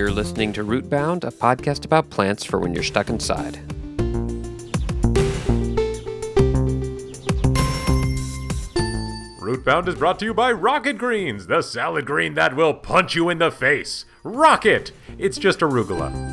You're listening to Rootbound, a podcast about plants for when you're stuck inside. Rootbound is brought to you by Rocket Greens, the salad green that will punch you in the face. Rocket! It's just arugula.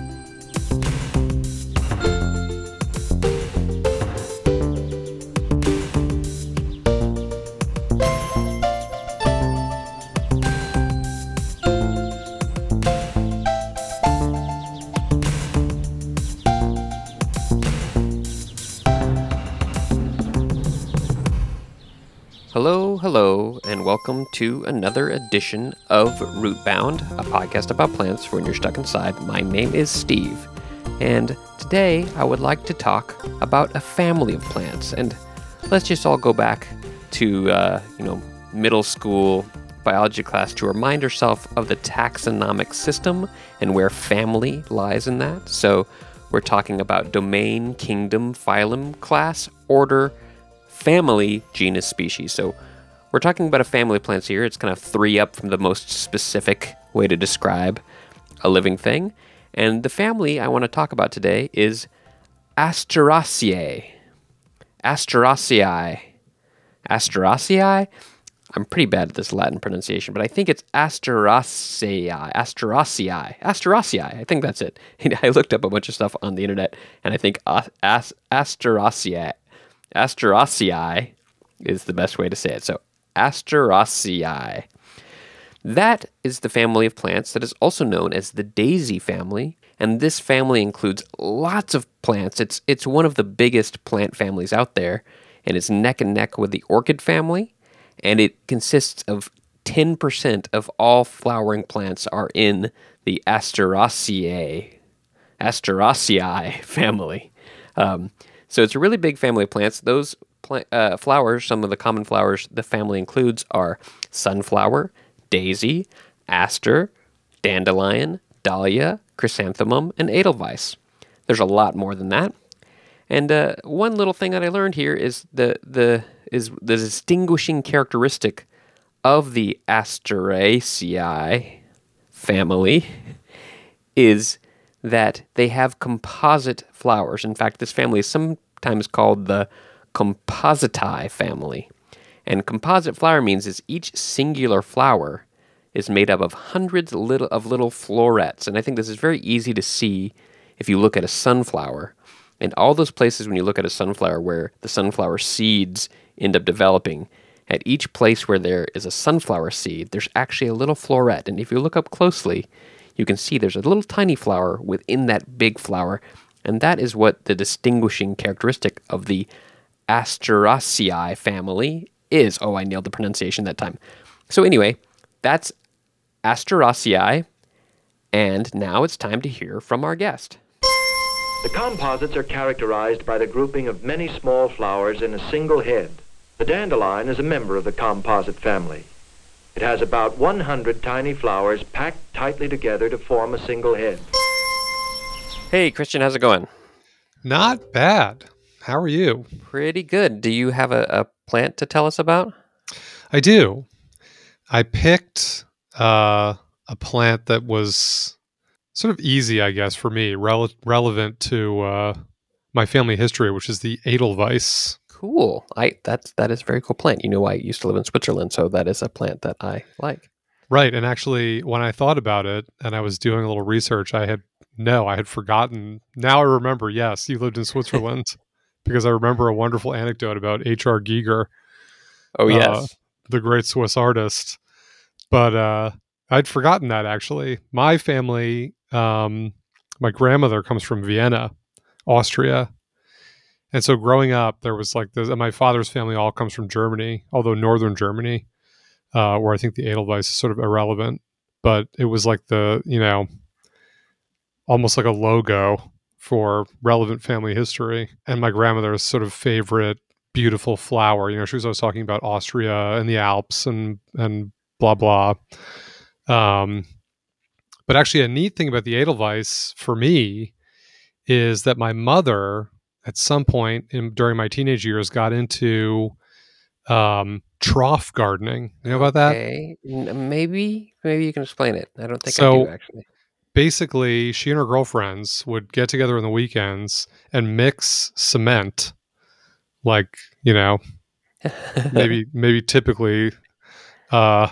To another edition of Rootbound, a podcast about plants when you're stuck inside. My name is Steve, and today I would like to talk about a family of plants. And let's just all go back to, uh, you know, middle school biology class to remind ourselves of the taxonomic system and where family lies in that. So we're talking about domain, kingdom, phylum, class, order, family, genus, species. So we're talking about a family of plants here. It's kind of three up from the most specific way to describe a living thing. And the family I want to talk about today is Asteraceae. Asteraceae. Asteraceae? I'm pretty bad at this Latin pronunciation, but I think it's Asteraceae. Asteraceae. Asteraceae. I think that's it. I looked up a bunch of stuff on the internet, and I think uh, Asteraceae Asteraceae is the best way to say it. So, Asteraceae. That is the family of plants that is also known as the daisy family, and this family includes lots of plants. It's it's one of the biggest plant families out there, and it's neck and neck with the orchid family, and it consists of 10% of all flowering plants are in the Asteraceae Asteraceae family. Um, so it's a really big family of plants. Those pl- uh, flowers, some of the common flowers the family includes are sunflower, daisy, aster, dandelion, dahlia, chrysanthemum, and edelweiss. There's a lot more than that. And uh, one little thing that I learned here is the the is the distinguishing characteristic of the Asteraceae family is that they have composite flowers. In fact, this family is sometimes called the Compositae family. And composite flower means is each singular flower is made up of hundreds little, of little florets. And I think this is very easy to see if you look at a sunflower. And all those places when you look at a sunflower where the sunflower seeds end up developing, at each place where there is a sunflower seed, there's actually a little floret. And if you look up closely, you can see there's a little tiny flower within that big flower, and that is what the distinguishing characteristic of the Asteraceae family is. Oh, I nailed the pronunciation that time. So, anyway, that's Asteraceae, and now it's time to hear from our guest. The composites are characterized by the grouping of many small flowers in a single head. The dandelion is a member of the composite family. It has about 100 tiny flowers packed tightly together to form a single head. Hey, Christian, how's it going? Not bad. How are you? Pretty good. Do you have a, a plant to tell us about? I do. I picked uh, a plant that was sort of easy, I guess, for me, rele- relevant to uh, my family history, which is the Edelweiss Cool. I that's that is a very cool plant. You know, I used to live in Switzerland, so that is a plant that I like. Right, and actually, when I thought about it and I was doing a little research, I had no, I had forgotten. Now I remember. Yes, you lived in Switzerland because I remember a wonderful anecdote about H.R. Giger. Oh yes, uh, the great Swiss artist. But uh, I'd forgotten that actually. My family, um, my grandmother comes from Vienna, Austria, and so growing up, there was like this, my father's family all comes from Germany, although northern Germany, uh, where I think the Edelweiss is sort of irrelevant. But it was like the, you know, almost like a logo for relevant family history. And my grandmother's sort of favorite beautiful flower. You know, she was always talking about Austria and the Alps and and blah blah. Um, but actually, a neat thing about the Edelweiss for me is that my mother at some point in, during my teenage years got into um, trough gardening. You know about okay. that? Maybe, maybe you can explain it. I don't think so, I do actually. Basically, she and her girlfriends would get together on the weekends and mix cement, like you know, maybe maybe typically, uh,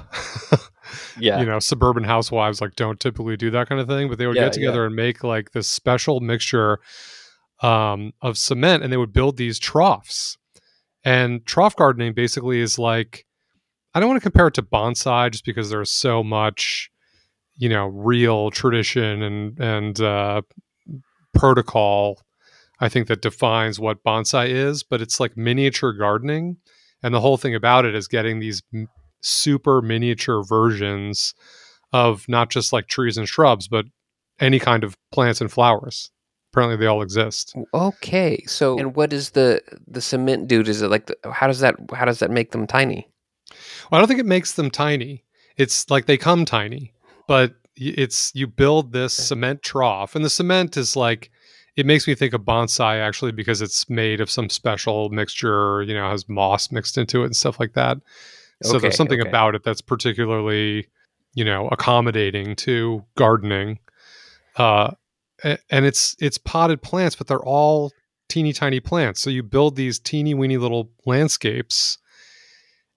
yeah. you know, suburban housewives like don't typically do that kind of thing, but they would Yeah, get together and make like this special mixture um, of cement, and they would build these troughs. And trough gardening basically is like I don't want to compare it to bonsai just because there's so much, you know, real tradition and and uh, protocol. I think that defines what bonsai is, but it's like miniature gardening, and the whole thing about it is getting these m- super miniature versions of not just like trees and shrubs, but any kind of plants and flowers. Apparently, they all exist. Okay. So, and what is the the cement dude? Is it like the, how does that how does that make them tiny? Well, I don't think it makes them tiny. It's like they come tiny, but it's you build this cement trough, and the cement is like it makes me think of bonsai actually because it's made of some special mixture. You know, has moss mixed into it and stuff like that. So Okay, there's something okay. about it that's particularly, you know, accommodating to gardening. Uh, and it's it's potted plants, but they're all teeny tiny plants. So you build these teeny weeny little landscapes.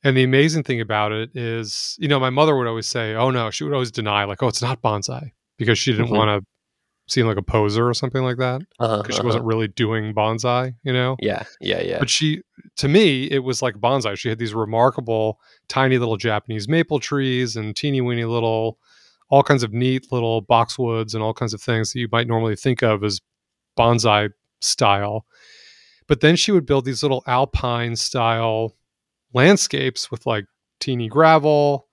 And the amazing thing about it is, you know, my mother would always say, "Oh no," she would always deny, like, "Oh, it's not bonsai," because she didn't Mhm. want to seem like a poser or something like that, Uh-huh, because she uh-huh. wasn't really doing bonsai, you know. Yeah. Yeah. Yeah. But she, to me, it was like bonsai. She had these remarkable, tiny little Japanese maple trees and teeny weeny little, all kinds of neat little boxwoods and all kinds of things that you might normally think of as bonsai style. But then she would build these little alpine style landscapes with like teeny gravel,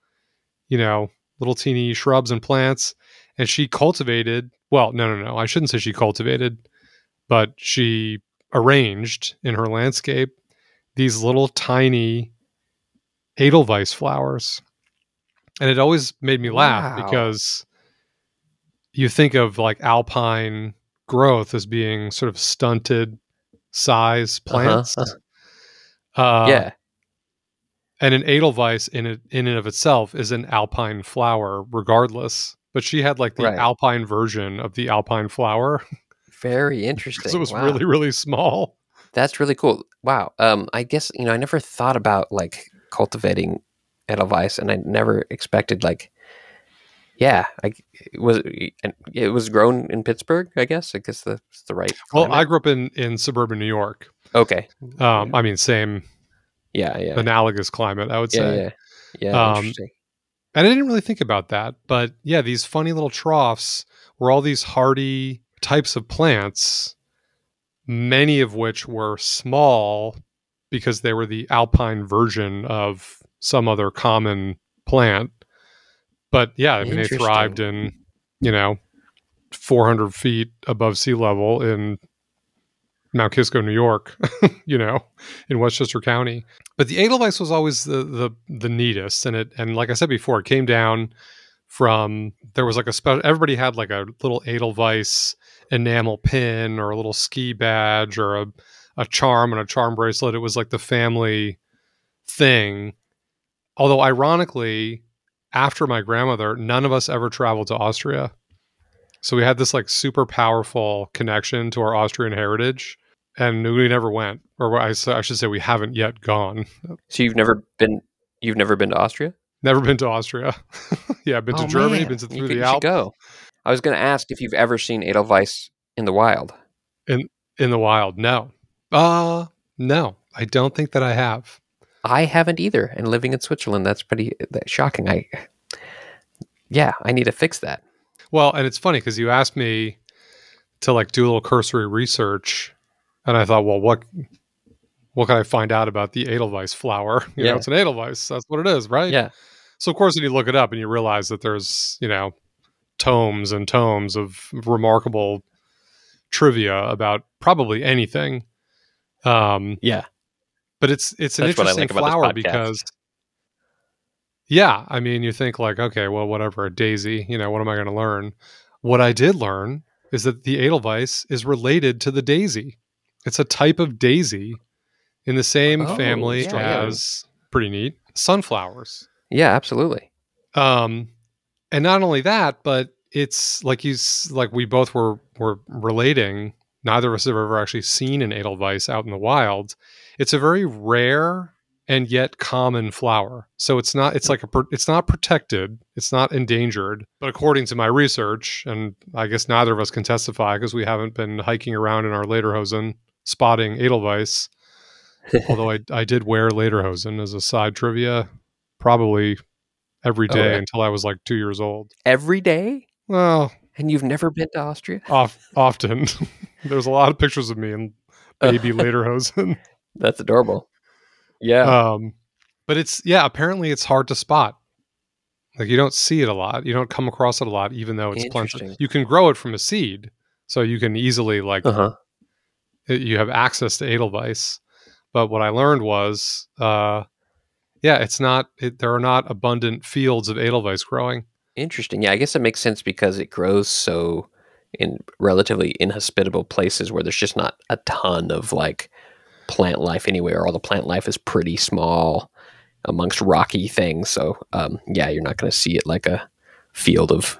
you know, little teeny shrubs and plants. And she cultivated, well, no, no, no. I shouldn't say she cultivated, but she arranged in her landscape these little tiny Edelweiss flowers. And it always made me laugh Wow. because you think of like alpine growth as being sort of stunted size plants. uh-huh. Uh, yeah. And an Edelweiss in it in and of itself is an alpine flower, regardless. But she had like the Right. alpine version of the alpine flower Very interesting. it was Wow. really, really small. That's really cool. Wow. Um, I guess you know I never thought about like cultivating Edelweiss, and I never expected like, yeah, I it was it was grown in Pittsburgh. I guess I guess that's the right. Well, I grew up in in suburban New York. okay. Um, I mean, same Yeah. Yeah. analogous climate, I would Yeah. say. Yeah. Yeah. Um, interesting. And I didn't really think about that, but yeah, these funny little troughs were all these hardy types of plants, many of which were small because they were the alpine version of some other common plant. But yeah, I mean, they thrived in, you know, 400 feet above sea level in Mount Kisco, New York, you know, in Westchester County. But the Edelweiss was always the the the neatest, and it and like I said before, it came down from there was like a special. Everybody had like a little Edelweiss enamel pin or a little ski badge or a a charm and a charm bracelet. It was like the family thing. Although ironically, after my grandmother, none of us ever traveled to Austria. So we had this like super powerful connection to our Austrian heritage, and we never went, or I should say, we haven't yet gone. So you've never been you've never been to Austria? Never been to Austria. yeah, been to Oh, Germany, man. been to You through could- the Alps, go. I was going to ask if you've ever seen Edelweiss in the wild. in the wild. No, uh no, I don't think that I have. I haven't either, and living in Switzerland, that's pretty that's shocking. I, yeah, I need to fix that. Well, and it's funny because you asked me to like do a little cursory research, and I thought, well, what what can I find out about the Edelweiss flower? You Yeah. know, it's an Edelweiss. That's what it is, right? Yeah, So of course, when you look it up and you realize that there's you know tomes and tomes of remarkable trivia about probably anything. Um, yeah, but it's it's an That's interesting like flower because yeah i mean you think like okay well whatever a daisy you know what am i going to learn what i did learn is that the edelweiss is related to the daisy it's a type of daisy in the same Oh, family yeah, as pretty neat sunflowers yeah, absolutely. um and not only that but it's like you like we both were were relating. Neither of us have ever actually seen an Edelweiss out in the wild. It's a very rare and yet common flower. So it's not it's like a it's not protected, it's not endangered. But according to my research, and I guess neither of us can testify because we haven't been hiking around in our lederhosen spotting Edelweiss. Although I I did wear lederhosen as a side trivia, probably every day Oh, day until I was like two years old. Every day? Well, And you've never been to Austria? off, often. There's a lot of pictures of me in baby lederhosen. That's adorable. Yeah. um, but it's yeah. Apparently, it's hard to spot. Like you don't see it a lot. You don't come across it a lot, even though it's plentiful. You can grow it from a seed, so you can easily like uh huh. You have access to Edelweiss. But what I learned was, uh, yeah, it's not. It, there are not abundant fields of Edelweiss growing. Interesting. Yeah, I guess it makes sense because it grows so in relatively inhospitable places where there's just not a ton of like plant life anywhere. All the plant life is pretty small amongst rocky things. So um, yeah, you're not going to see it like a field of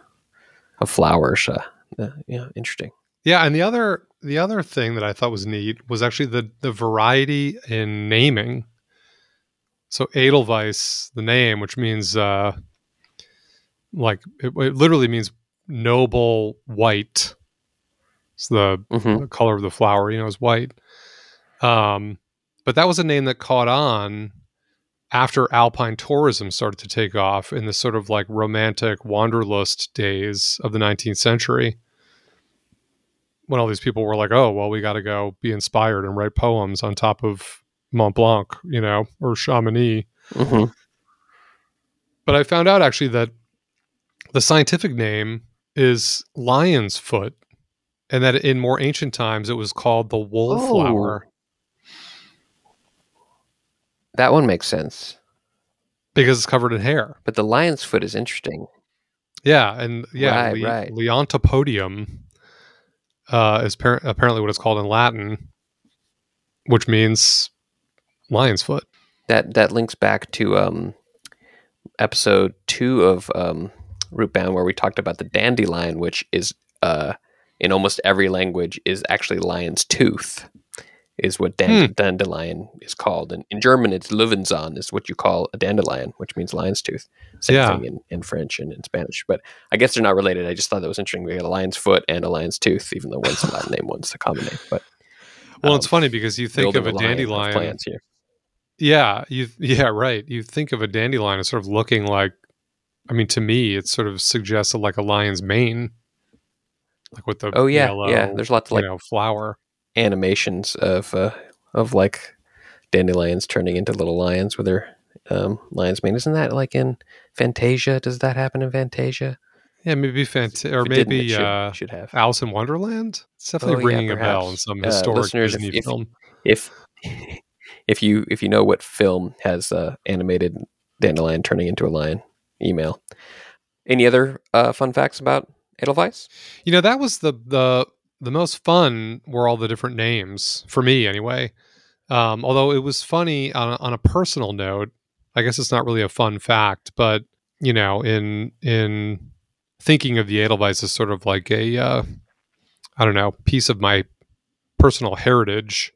of flowers. Uh, uh, yeah, interesting. Yeah, and the other the other thing that I thought was neat was actually the the variety in naming. So Edelweiss, the name, which means uh, like it, it literally means noble white. It's the, hmm the color of the flower, you know, is white. Um, but that was a name that caught on after alpine tourism started to take off in the sort of like romantic wanderlust days of the 19th century when all these people were like, "Oh, well, we got to go be inspired and write poems on top of Mont Blanc, you know, or Chamonix." hmm But I found out actually that the scientific name is lion's foot, and that in more ancient times it was called the Oh. wallflower That one makes sense. because it's covered in hair. But the lion's foot is interesting. Yeah, and yeah, Right, Le- right. Leontopodium uh, is par- apparently what it's called in Latin, which means lion's foot. That that links back to um, episode two of um, Root Bound, where we talked about the dandelion, which is uh, in almost every language is actually lion's tooth, is what dan- dandelion is called. And in German, it's Löwenzahn is what you call a dandelion, which means lion's tooth. Same Yeah. thing in, in French and in Spanish. But I guess they're not related. I just thought that was interesting. We got a lion's foot and a lion's tooth, even though one's a Latin name, one's a common name. But Well, um, it's funny because you think of a lion dandelion. plants here. Yeah, you yeah, right. You think of a dandelion as sort of looking like I mean to me it sort of suggests like a lion's mane. Like with the Oh yeah, yellow, yeah. There's lots of like know, flower. Animations of uh, of like dandelions turning into little lions with their um, lion's mane. Isn't that like in Fantasia? Does that happen in Fantasia? Yeah, maybe fant- or If it didn't, maybe should, uh should have. Alice in Wonderland? It's definitely Oh, yeah, ringing a bell in some Uh, historic if- Disney if- film. If if you if you know what film has uh, animated dandelion turning into a lion, email. Any other uh, fun facts about Edelweiss? You know, that was the the the most fun were all the different names for me anyway. Um, although it was funny on a, on a personal note. I guess it's not really a fun fact, but you know, in in thinking of the Edelweiss as sort of like a uh, I don't know piece of my personal heritage,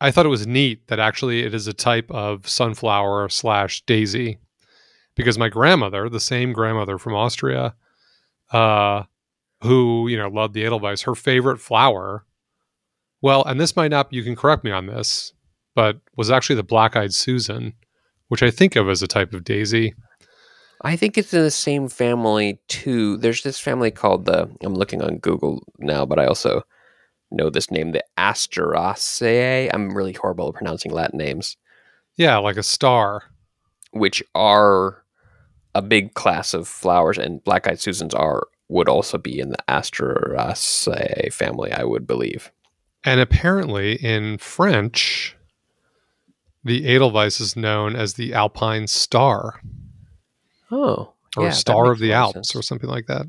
I thought it was neat that actually it is a type of sunflower slash daisy, because my grandmother, the same grandmother from Austria, uh, who you know loved the Edelweiss, her favorite flower. Well, and this might not. You can correct me on this, but was actually the black-eyed Susan, which I think of as a type of daisy. I think it's in the same family too. There's this family called the. I'm looking on Google now, but I also know this name, the Asteraceae. I'm really horrible at pronouncing Latin names, Yeah, like a star. which are a big class of flowers, and black-eyed Susans are would also be in the Asteraceae family, I would believe. And apparently, in French, the Edelweiss is known as the Alpine Star Oh, or yeah, Star of the Alps sense. or something like that.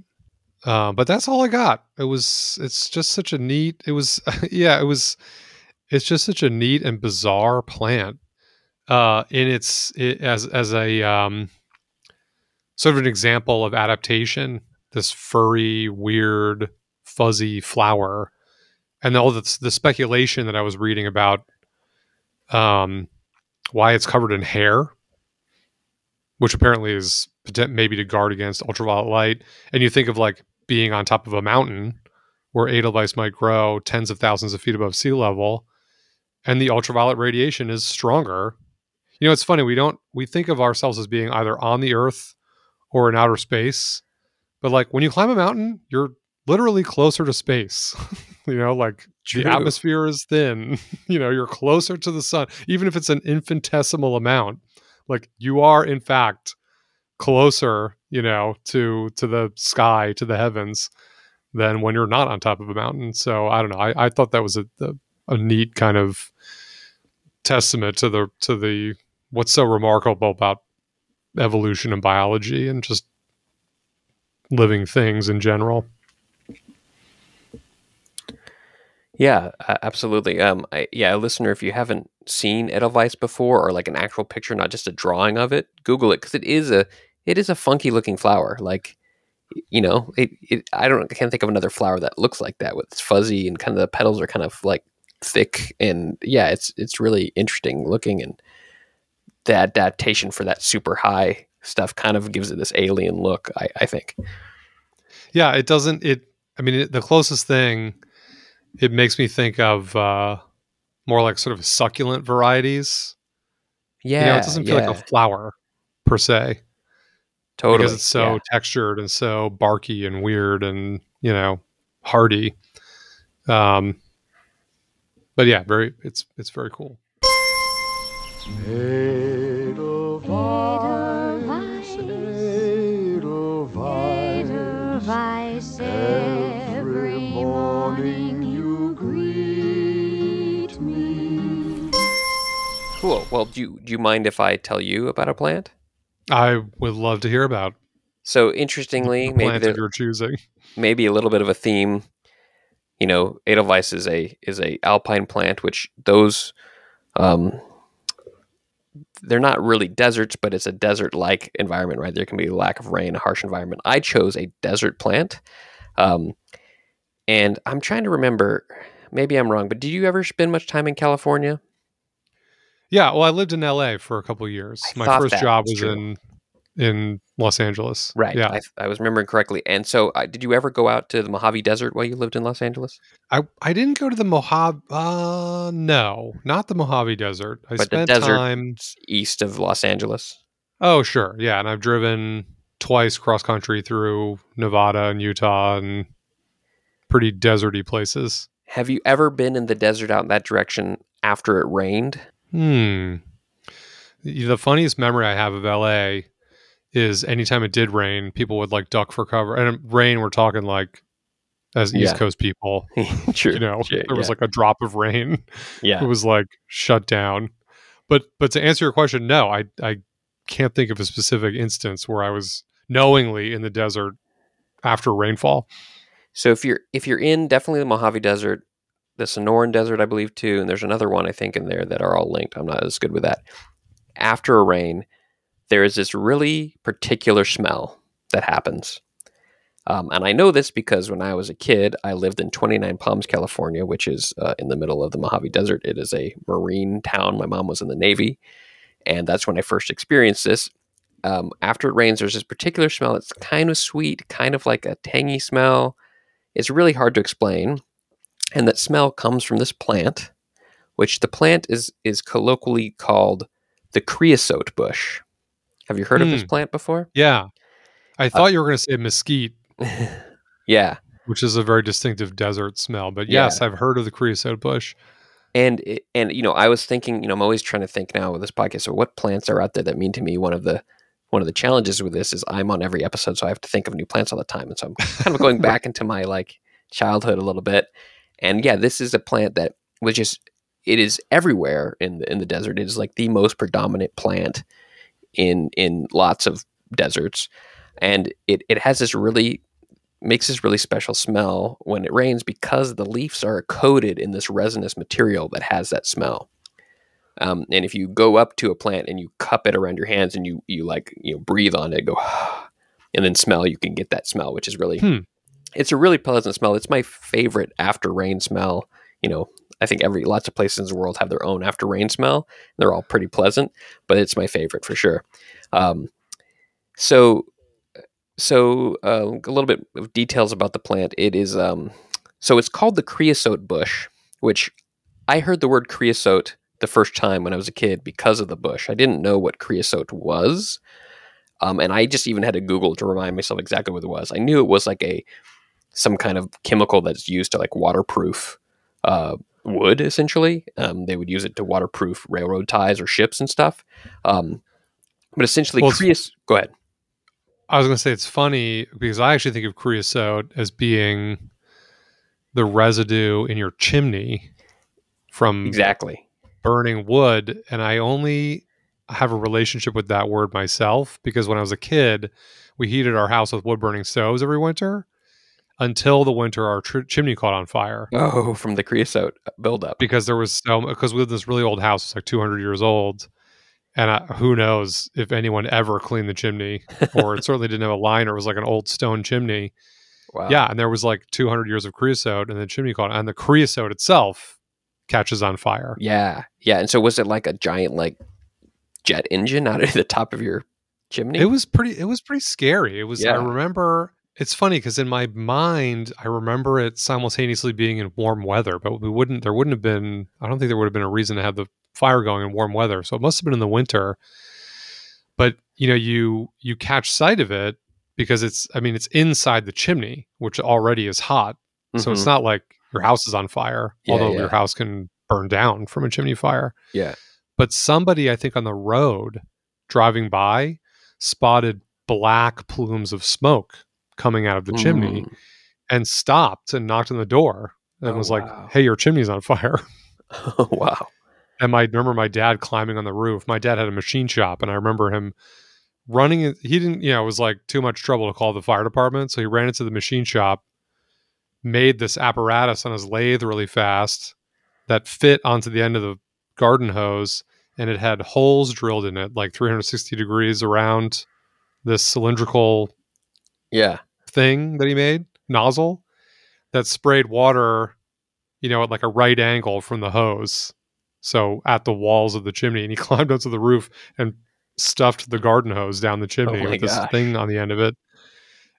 Uh, but that's all I got. It was. It's just such a neat. It was. Yeah. It was. It's just such a neat and bizarre plant. Uh, in its it, as as a um, sort of an example of adaptation this furry, weird, fuzzy flower, and all the the speculation that I was reading about um, why it's covered in hair, which apparently is maybe to guard against ultraviolet light. And you think of like being on top of a mountain where Edelweiss might grow tens of thousands of feet above sea level, and the ultraviolet radiation is stronger. You know, it's funny we don't we think of ourselves as being either on the Earth or in outer space, but like when you climb a mountain, you're literally closer to space. you know, like True. the atmosphere is thin. you know, you're closer to the sun, even if it's an infinitesimal amount. Like you are, in fact, closer. You know, to to the sky, to the heavens, than when you're not on top of a mountain. So I don't know. I, I thought that was a, a a neat kind of testament to the to the what's so remarkable about evolution and biology and just living things in general. Yeah, absolutely. Um, I, yeah, listener, if you haven't seen Edelweiss before, or like an actual picture, not just a drawing of it, Google it because it is a it is a funky looking flower. Like, you know, it, it I don't I can't think of another flower that looks like that. With it's fuzzy and kind of the petals are kind of like thick and yeah, it's it's really interesting looking and the adaptation for that super high stuff kind of gives it this alien look. I, I think. Yeah, it doesn't. It. I mean, it, the closest thing it makes me think of uh, more like sort of succulent varieties. Yeah, you know, it doesn't feel yeah, like a flower per se totally because it's so yeah. textured and so barky and weird and you know hardy. Um, but yeah, very. It's it's very cool. Well, do you do you mind if I tell you about a plant? I would love to hear about So interestingly, the maybe plant there, of your choosing. maybe a little bit of a theme. You know, Edelweiss is a is a alpine plant, which those um, they're not really deserts, but it's a desert like environment, right? There can be a lack of rain, a harsh environment. I chose a desert plant, um, and I'm trying to remember. Maybe I'm wrong, but did you ever spend much time in California? Yeah, well, I lived in L.A. for a couple of years. I My first job was was in in Los Angeles. Right. Yeah. I, I was remembering correctly. And so, uh, did you ever go out to the Mojave Desert while you lived in Los Angeles? I I didn't go to the Mojave. Uh, no, not the Mojave Desert. I But the spent desert- time. East of Los Angeles. Oh, sure, yeah, and I've driven twice cross country through Nevada and Utah and pretty deserty places. Have you ever been in the desert out in that direction after it rained? Hmm. The funniest memory I have of LA is anytime it did rain, people would like duck for cover. And rain, we're talking like as East Yeah. Coast people, True. you know, Yeah, there was yeah. like a drop of rain. yeah. it was like shut down. But but to answer your question, no, I I can't think of a specific instance where I was knowingly in the desert after rainfall. So if you're if you're in definitely the Mojave Desert, the Sonoran Desert, I believe too, and there's another one I think in there that are all linked. I'm not as good with that. After a rain, there is this really particular smell that happens. Um, and I know this because when I was a kid, I lived in 29 Palms, California, which is uh, in the middle of the Mojave Desert. It is a marine town. My mom was in the Navy, and that's when I first experienced this. Um, after it rains, there's this particular smell It's kind of sweet, kind of like a tangy smell. It's really hard to explain, and that smell comes from this plant, which the plant is is colloquially called the creosote bush. Have you heard of this Hmm. plant before? Yeah. I thought you were going to say mesquite, yeah, which is a very distinctive desert smell. But Yeah. yes, I've heard of the creosote bush. and it- and you know, I was thinking, you know, I'm always trying to think now with this podcast. So, what plants are out there that mean to me? One of the one of the challenges with this is I'm on every episode, so I have to think of new plants all the time, and so I'm kind of going back into my like childhood a little bit. And yeah, this is a plant that was just it is everywhere in the in the desert. It is like the most predominant plant in in lots of deserts, and it it has this really makes this really special smell when it rains because the leaves are coated in this resinous material that has that smell. Um, and if you go up to a plant and you cup it around your hands and you you like you know breathe on it, go, and then smell you can get that smell, which is really Hmm. It's a really pleasant smell. It's my favorite after rain smell. You know, I think every lots of places in the world have their own after rain smell. They're all pretty pleasant, but it's my favorite for sure. Um, so, so uh, a little bit of details about the plant. It is um, so it's called the creosote bush, which I heard the word creosote the first time when I was a kid because of the bush. I didn't know what creosote was. Um, and I just even had to Google to remind myself exactly what it was. I knew it was like a some kind of chemical that's used to like waterproof uh, wood. Essentially, um, they would use it to waterproof railroad ties or ships and stuff. Um, but essentially, Well. Go ahead. I was going to say it's funny because I actually think of creosote as being the residue in your chimney from Exactly. burning wood. And I only have a relationship with that word myself because when I was a kid, we heated our house with wood burning stoves every winter until the winter our tr- chimney caught on fire Oh, from the creosote buildup. because there was so because we lived in this really old house, it's like 200 years old. And I, who knows if anyone ever cleaned the chimney, or it certainly didn't have a line, or it was like an old stone chimney. Wow. Yeah, and there was like 200 years of creosote, and the chimney caught, and the creosote itself catches on fire. Yeah. Yeah. And so was it like a giant like jet engine out of the top of your chimney? It was pretty. It was pretty scary. It was. I remember. It's funny because in my mind, I remember it simultaneously being in warm weather, but we wouldn't. There wouldn't have been. I don't think there would have been a reason to have the fire going in warm weather. So it must have been in the winter. But you know, you you catch sight of it because it's. I mean, it's inside the chimney, which already is hot. So it's Mhm. not like your house is on fire, Yeah, although yeah. your house can burn down from a chimney fire. Yeah. But somebody, I think, on the road driving by spotted black plumes of smoke coming out of the chimney Mm. and stopped and knocked on the door and Oh, was like, wow. Hey, your chimney's on fire. Oh, wow. And my, I remember my dad climbing on the roof. My dad had a machine shop, and I remember him running. He didn't, you know, it was like too much trouble to call the fire department. So he ran into the machine shop, made this apparatus on his lathe really fast that fit onto the end of the garden hose, and it had holes drilled in it, like 360 degrees around this cylindrical Yeah. thing that he made, nozzle, that sprayed water, you know, at like a right angle from the hose. So at the walls of the chimney. And he climbed onto the roof and stuffed the garden hose down the oh chimney my with this thing on the end of it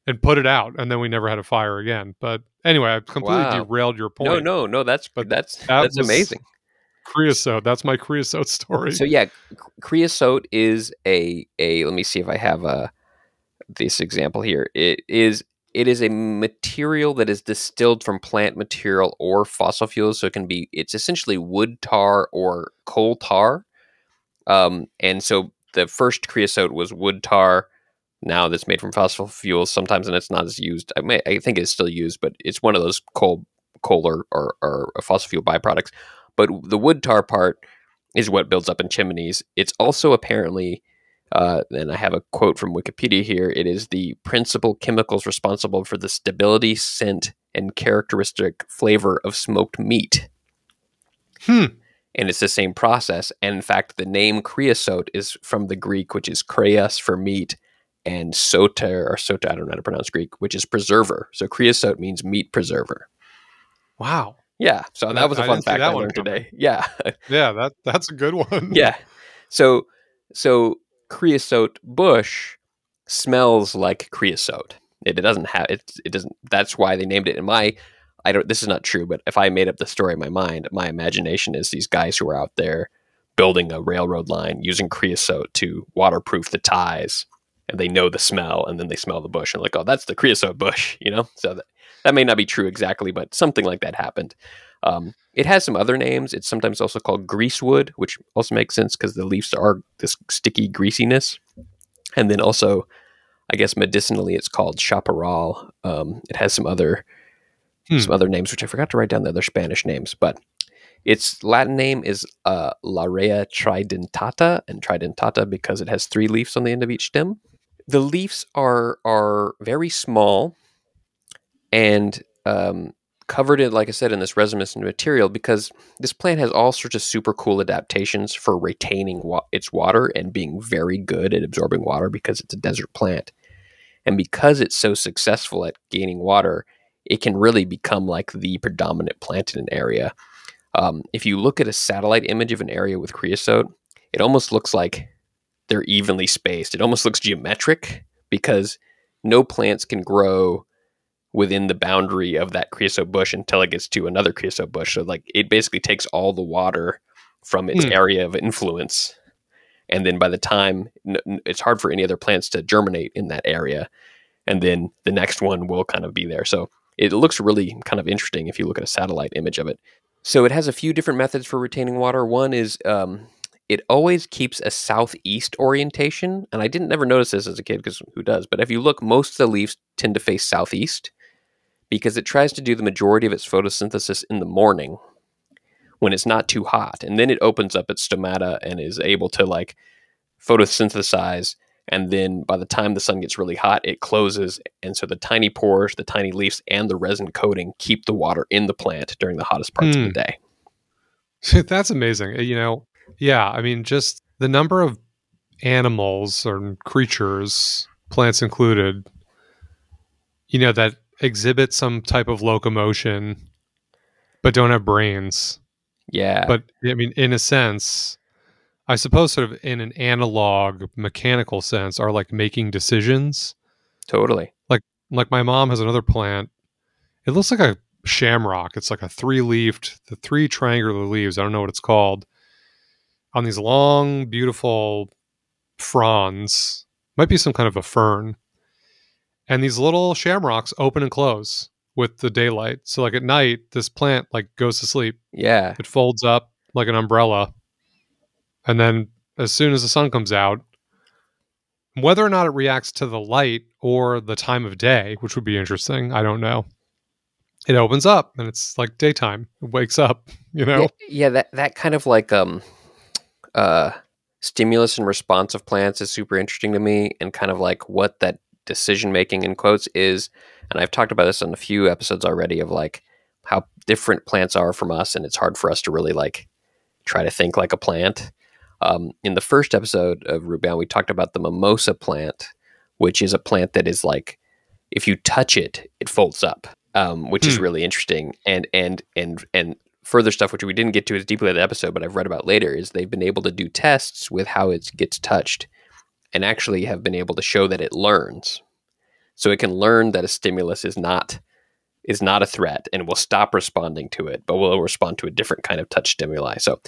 and put it out. And then we never had a fire again. But anyway, I completely Wow. derailed your point. No, no, no. That's But that's that that's amazing. Creosote. That's my creosote story. So yeah, creosote is a a. Let me see if I have a this example here. It is it is a material that is distilled from plant material or fossil fuels. So it can be it's essentially wood tar or coal tar. Um, and so the first creosote was wood tar. Now that's made from fossil fuels. Sometimes and it's not as used. I may I think it's still used, but it's one of those coal coal or, or, or fossil fuel byproducts. But the wood tar part is what builds up in chimneys. It's also apparently, uh, and I have a quote from Wikipedia here. It is the principal chemicals responsible for the stability, scent, and characteristic flavor of smoked meat. Hmm. And it's the same process. And in fact, the name creosote is from the Greek, which is kreos for meat, and soter or sota, I don't know how to pronounce Greek, which is preserver. So creosote means meat preserver. wow. Yeah. So that That- was a fun fact that I learned coming. today. Yeah. Yeah, that that's a good one. yeah. So so creosote bush smells like creosote. It, it doesn't have it. It doesn't. That's why they named it. In my, I don't. This is not true, but if I made up the story in my mind, my imagination is these guys who are out there building a railroad line using creosote to waterproof the ties, and they know the smell, and then they smell the bush and like, oh, that's the creosote bush, you know. So that that may not be true exactly, but something like that happened. Um, it has some other names. It's sometimes also called greasewood, which also makes sense because the leaves are this sticky greasiness. And then also, I guess medicinally, it's called chaparral. Um, it has some other Hmm. some other names, which I forgot to write down the other Spanish names, but its Latin name is uh, Larrea tridentata, and tridentata because it has three leaves on the end of each stem. The leaves are are very small and um, covered it, like I said, in this resinous material because this plant has all sorts of super cool adaptations for retaining wa- its water and being very good at absorbing water because it's a desert plant. And because it's so successful at gaining water, it can really become like the predominant plant in an area. Um, if you look at a satellite image of an area with creosote, it almost looks like they're evenly spaced. It almost looks geometric because no plants can grow within the boundary of that creosote bush until it gets to another creosote bush. So like it basically takes all the water from its Hmm. area of influence. And then by the time it's hard for any other plants to germinate in that area. And then the next one will kind of be there. So it looks really kind of interesting if you look at a satellite image of it. So it has a few different methods for retaining water. One is um, it always keeps a southeast orientation. And I didn't never notice this as a kid because who does? But if you look, most of the leaves tend to face southeast because it tries to do the majority of its photosynthesis in the morning when it's not too hot. And then it opens up its stomata and is able to like photosynthesize. And then by the time the sun gets really hot, it closes. And so the tiny pores, the tiny leaves, and the resin coating keep the water in the plant during the hottest parts of Hmm. the day. That's amazing. You know, yeah, I mean, just the number of animals or creatures, plants included, you know, that exhibit some type of locomotion but don't have brains. Yeah. But I mean, in a sense, I suppose, sort of in an analog mechanical sense, are like making decisions. totally. Like like my mom has another plant. It looks like a shamrock. It's like a three leafed, the three triangular leaves. I don't know what it's called. On these long, beautiful fronds, might be some kind of a fern. And these little shamrocks open and close with the daylight. So like at night, this plant like goes to sleep. Yeah. It folds up like an umbrella. And then as soon as the sun comes out, whether or not it reacts to the light or the time of day, which would be interesting, I don't know. It opens up and it's like daytime. It wakes up, you know? Yeah, yeah, that that kind of like um uh stimulus and response of plants is super interesting to me and kind of like what that decision making in quotes is and I've talked about this on a few episodes already of like how different plants are from us and it's hard for us to really like try to think like a plant. Um, in the first episode of Rootbound, we talked about the mimosa plant, which is a plant that is like if you touch it, it folds up, um, which is Hmm. really interesting. And and and and further stuff, which we didn't get to as deeply in the episode, but I've read about later, is they've been able to do tests with how it gets touched, and actually have been able to show that it learns. So it can learn that a stimulus is not is not a threat and will stop responding to it, but will respond to a different kind of touch stimuli. So,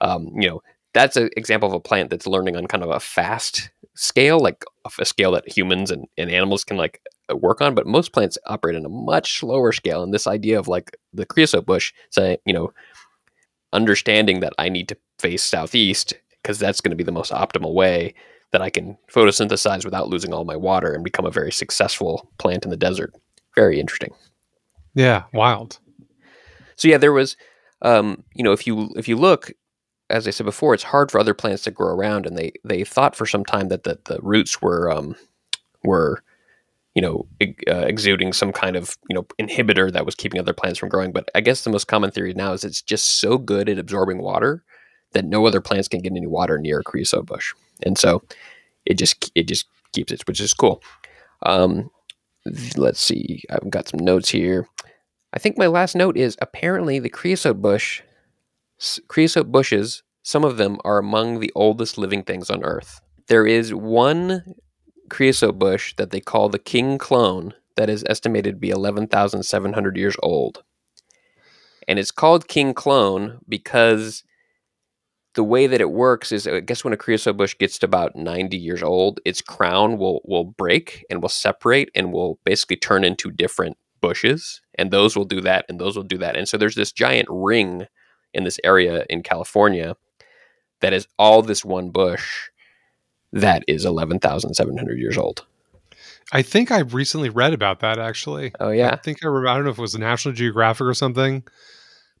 um, you know, that's an example of a plant that's learning on kind of a fast scale, like a scale that humans and, and animals can like uh, work on. But most plants operate on a much slower scale. And this idea of like the creosote bush, saying, you know, understanding that I need to face southeast because that's going to be the most optimal way that I can photosynthesize without losing all my water and become a very successful plant in the desert. Very interesting. Yeah, wild. So yeah, there was, um, you know, if you if you look, as I said before, it's hard for other plants to grow around, and they they thought for some time that the, the roots were um, were, you know, ex- uh, exuding some kind of you know inhibitor that was keeping other plants from growing. But I guess the most common theory now is it's just so good at absorbing water that no other plants can get any water near a creosote bush, and so it just it just keeps it, which is cool. Um, let's see, I've got some notes here. I think my last note is apparently the creosote bush, creosote bushes, some of them are among the oldest living things on Earth. There is one creosote bush that they call the king clone that is estimated to be 11,700 years old. And it's called king clone because the way that it works is I guess when a creosote bush gets to about 90 years old, its crown will will break and will separate and will basically turn into different bushes and those will do that and those will do that. And so there's this giant ring in this area in California that is all this one bush that is 11,700 years old. I think I recently read about that actually. Oh yeah. I think I remember, I don't know if it was National Geographic or something,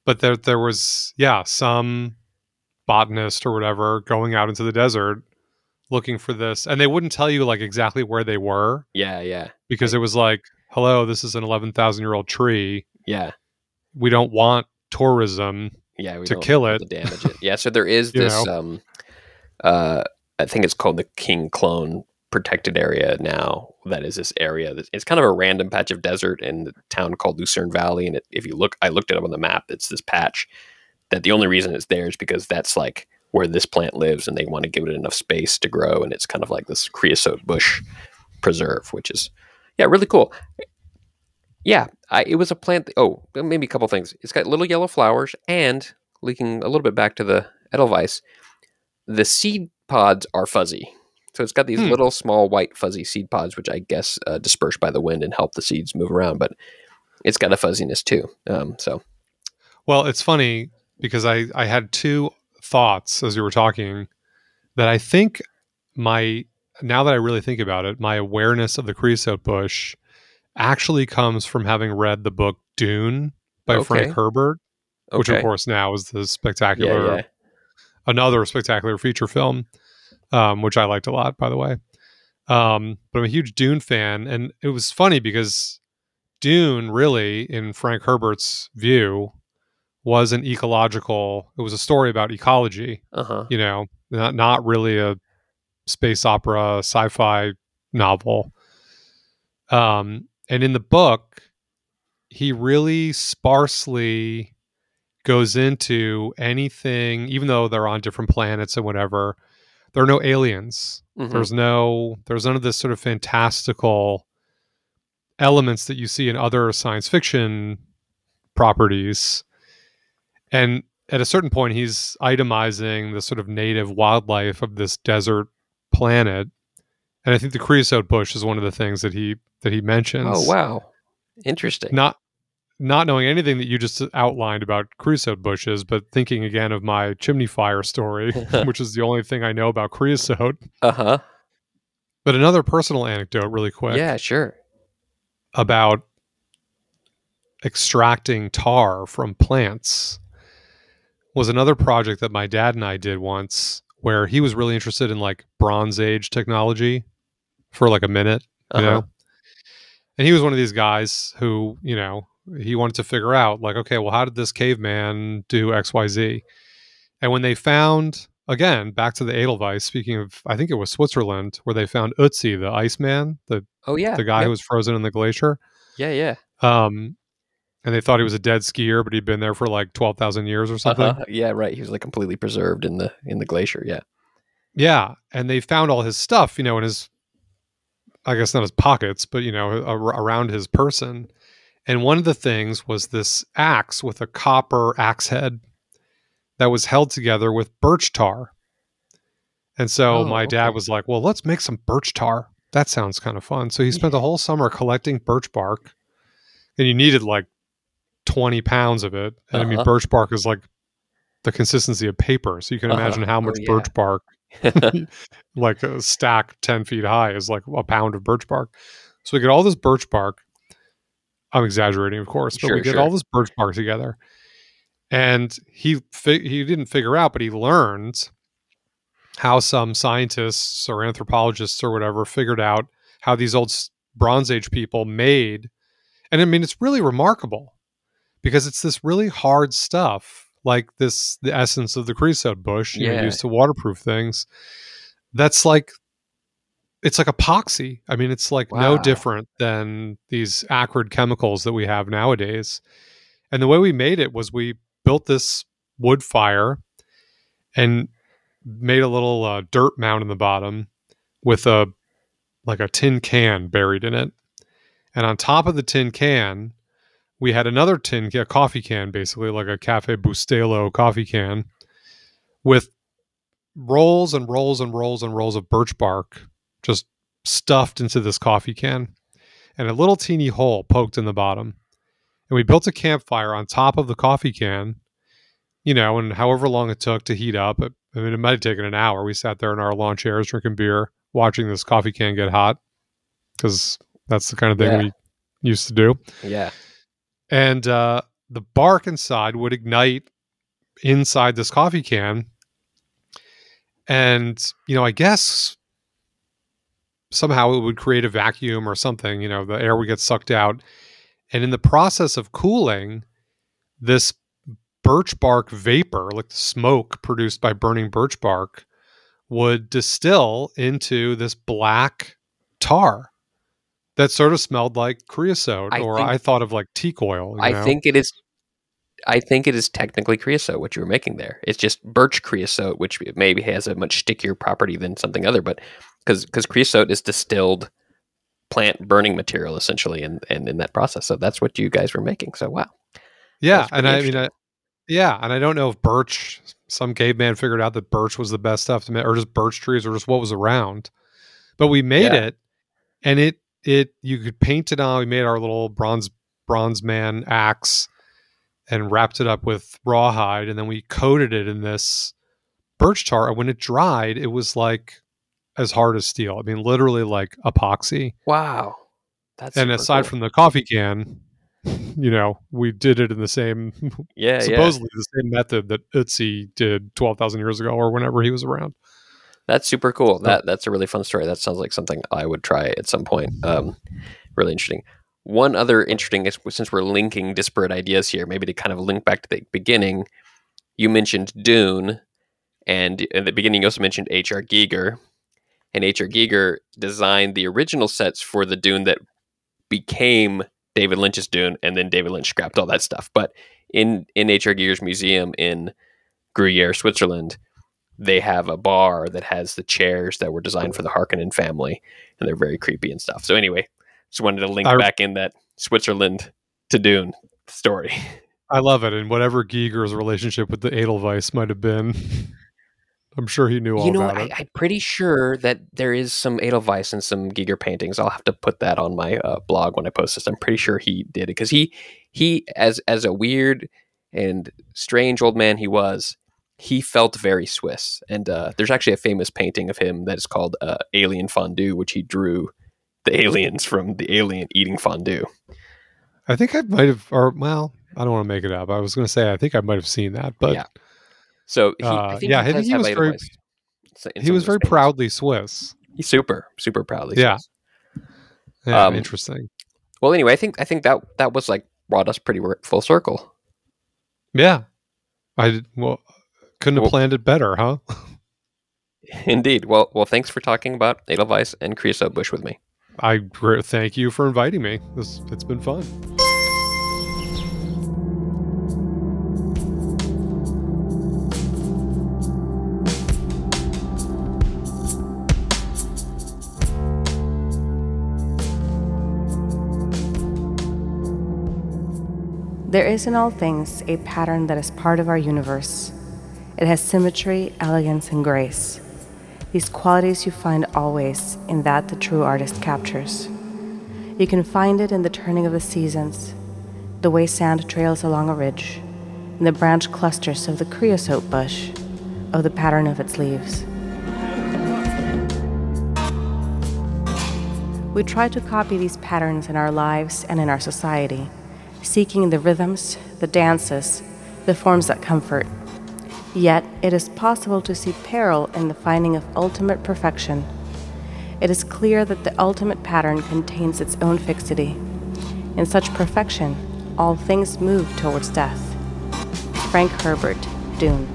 but there there was yeah some botanist or whatever going out into the desert looking for this, and they wouldn't tell you like exactly where they were Yeah, yeah. because it was like, hello, this is an eleven thousand year old tree. Yeah. We don't want tourism. Yeah, To kill it. to damage it. Yeah, so there is this um uh I think it's called the king clone protected area now that is this area. That, it's kind of a random patch of desert in the town called Lucerne Valley. And it, if you look, I looked it up on the map. It's this patch that the only reason it's there is because that's like where this plant lives, and they want to give it enough space to grow. And it's kind of like this creosote bush preserve, which is yeah, really cool. Yeah, I, it was a plant. Oh, maybe a couple things. It's got little yellow flowers, and leaking a little bit back to the Edelweiss, the seed pods are fuzzy. So it's got these Hmm. little small white fuzzy seed pods, which I guess uh, disperse by the wind and help the seeds move around. But it's got a fuzziness too. Um, so Well, it's funny because I I had two thoughts as you were talking that I think my now that I really think about it, my awareness of the creosote bush actually comes from having read the book Dune by Okay. Frank Herbert, which of course now is the yeah, spectacular yeah, another spectacular feature film, um, which I liked a lot, by the way. Um, but I'm a huge Dune fan, and it was funny because Dune, really, in Frank Herbert's view, was an ecological. It was a story about ecology. uh huh, You know, not not really a space opera, sci-fi novel. Um, and in the book, he really sparsely goes into anything, even though they're on different planets and whatever. There are no aliens. Mhm. There's no. There's none of this sort of fantastical elements that you see in other science fiction properties. And at a certain point, he's itemizing the sort of native wildlife of this desert planet. And I think the creosote bush is one of the things that he that he mentions Oh wow, interesting. not not knowing anything that you just outlined about creosote bushes, but thinking again of my chimney fire story, which is the only thing I know about creosote. Uh huh. But another personal anecdote, really quick, Yeah, sure. about extracting tar from plants was another project that my dad and I did once where he was really interested in like Bronze Age technology for like a minute, you Uh-huh. know? And he was one of these guys who, you know, he wanted to figure out like, okay, well, how did this caveman do XYZ? And when they found, again, back to the Edelweiss, speaking of, I think it was Switzerland, where they found Ötzi, the Iceman, the, Oh yeah, the guy Yep. who was frozen in the glacier. Yeah, yeah. Um, and they thought he was a dead skier, but he'd been there for like 12,000 years or something. Uh-huh. Yeah, right. He was like completely preserved in the in the glacier. Yeah. Yeah, and they found all his stuff, you know, in his, I guess not his pockets, but you know, ar- around his person. And one of the things was this axe with a copper axe head that was held together with birch tar. And so Oh, my dad okay. was like, "Well, let's make some birch tar. That sounds kind of fun." So he spent the whole summer collecting birch bark, and you needed like twenty pounds of it. And I mean, Uh-huh. birch bark is like the consistency of paper, so you can Uh-huh. imagine how Oh, much yeah. birch bark like a stack 10 feet high is like a pound of birch bark. So we get all this birch bark. I'm exaggerating, of course, but Sure, we get sure. all this birch bark together. And he fi- he didn't figure out, but he learned how some scientists or anthropologists or whatever figured out how these old Bronze Age people made. And I mean, it's really remarkable because it's this really hard stuff, like this the essence of the creosote bush, you know, used to waterproof things. That's like it's like epoxy. I mean, it's like no different than these acrid chemicals that we have nowadays. And the way we made it was we built this wood fire and made a little uh, dirt mound in the bottom with a like a tin can buried in it. And on top of the tin can, we had another tin, a coffee can, basically like a Cafe Bustelo coffee can, with rolls and rolls and rolls and rolls of birch bark just stuffed into this coffee can, and a little teeny hole poked in the bottom. And we built a campfire on top of the coffee can, you know, and however long it took to heat up, it, I mean, it might have taken an hour. We sat there in our lawn chairs drinking beer, watching this coffee can get hot, because that's the kind of thing Yeah. we used to do Yeah. And uh, the bark inside would ignite inside this coffee can. And you know i guess somehow it would create a vacuum or something you know the air would get sucked out. And in the process of cooling this birch bark vapor like the smoke produced by burning birch bark would distill into this black tar that sort of smelled like creosote, I or think- I thought of like teak oil. you I know? think it is. I think it is technically creosote what you were making there. It's just birch creosote, which maybe has a much stickier property than something other, but because because creosote is distilled plant burning material essentially, and and in that process, so that's what you guys were making. So wow, Yeah, and I mean, I, yeah, and I don't know if birch, some caveman figured out that birch was the best stuff to make, or just birch trees, or just what was around. But we made Yeah. it, and it it you could paint it on. We made our little bronze bronze man axe, and wrapped it up with rawhide, and then we coated it in this birch tar. And when it dried, it was like as hard as steel. I mean, literally like epoxy. wow, that's and aside cool. from the coffee can, you know, we did it in the same yeah, yeah, supposedly the same method that Ötzi did 12,000 years ago or whenever he was around. That's super cool. That that's a really fun story. That sounds like something I would try at some point. Um, really interesting. One other interesting, since we're linking disparate ideas here, maybe to kind of link back to the beginning. You mentioned Dune, and in the beginning you also mentioned H.R. Giger, and H.R. Giger designed the original sets for the Dune that became David Lynch's Dune, and then David Lynch scrapped all that stuff. But in in H.R. Giger's museum in Gruyere, Switzerland, they have a bar that has the chairs that were designed for the Harkonnen family, and they're very creepy and stuff. So anyway, just wanted to link I- back in that Switzerland to Dune story. I love it. And whatever Giger's relationship with the Edelweiss might have been, I'm sure he knew all you know, about I, it. I'm pretty sure that there is some Edelweiss and some Giger paintings. I'll have to put that on my uh, blog when I post this. I'm pretty sure he did it because he he as as a weird and strange old man he was, he felt very Swiss. And uh, there's actually a famous painting of him that is called uh, Alien Fondue, which he drew the aliens from the alien eating fondue. I think I might have, or well, I don't want to make it up. I was going to say, I think I might have seen that, but Yeah. So he, Uh, I think yeah, he, I think does he was very- he was very proudly Swiss. He's super, super proudly. Yeah. Swiss. Yeah, Um, interesting. Well, anyway, I think I think that that was like brought us pretty full circle. Yeah. I well, couldn't have Well- planned it better, huh? Indeed. Well, well, thanks for talking about Edelweiss and creosote bush with me. I thank you for inviting me. This, it's been fun. There is in all things a pattern that is part of our universe. It has symmetry, elegance, and grace. These qualities you find always in that the true artist captures. You can find it in the turning of the seasons, the way sand trails along a ridge, in the branch clusters of the creosote bush, of the pattern of its leaves. We try to copy these patterns in our lives and in our society, seeking the rhythms, the dances, the forms that comfort. Yet, it is possible to see peril in the finding of ultimate perfection. It is clear that the ultimate pattern contains its own fixity. In such perfection, all things move towards death. Frank Herbert, Dune.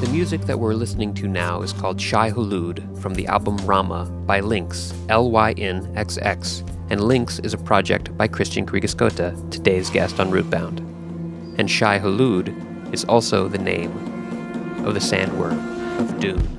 The music that we're listening to now is called Shai Hulud from the album Rama by LYNXX, L Y N X X, and LYNXX is a project by Christian Kriegeskotte, today's guest on Rootbound. And Shai Hulud is also the name of the sandworm of Dune.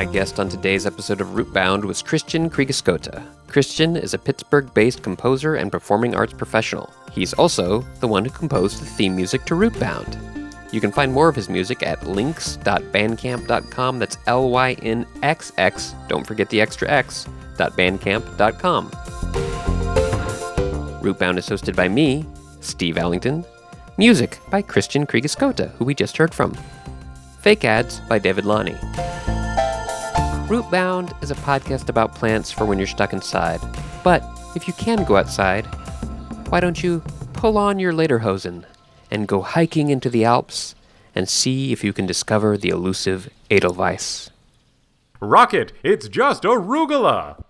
My guest on today's episode of Rootbound was Christian Kriegeskotte. Christian is a Pittsburgh based composer and performing arts professional. He's also the one who composed the theme music to Rootbound. You can find more of his music at lynxx.bandcamp.com. That's L Y N X X. Don't forget the extra X. .bandcamp.com. Rootbound is hosted by me, Steve Ellington. Music by Christian Kriegeskotte, who we just heard from. Fake ads by David Lonnie. Rootbound is a podcast about plants for when you're stuck inside. But if you can go outside, why don't you pull on your lederhosen and go hiking into the Alps and see if you can discover the elusive Edelweiss? Rocket, it's just arugula!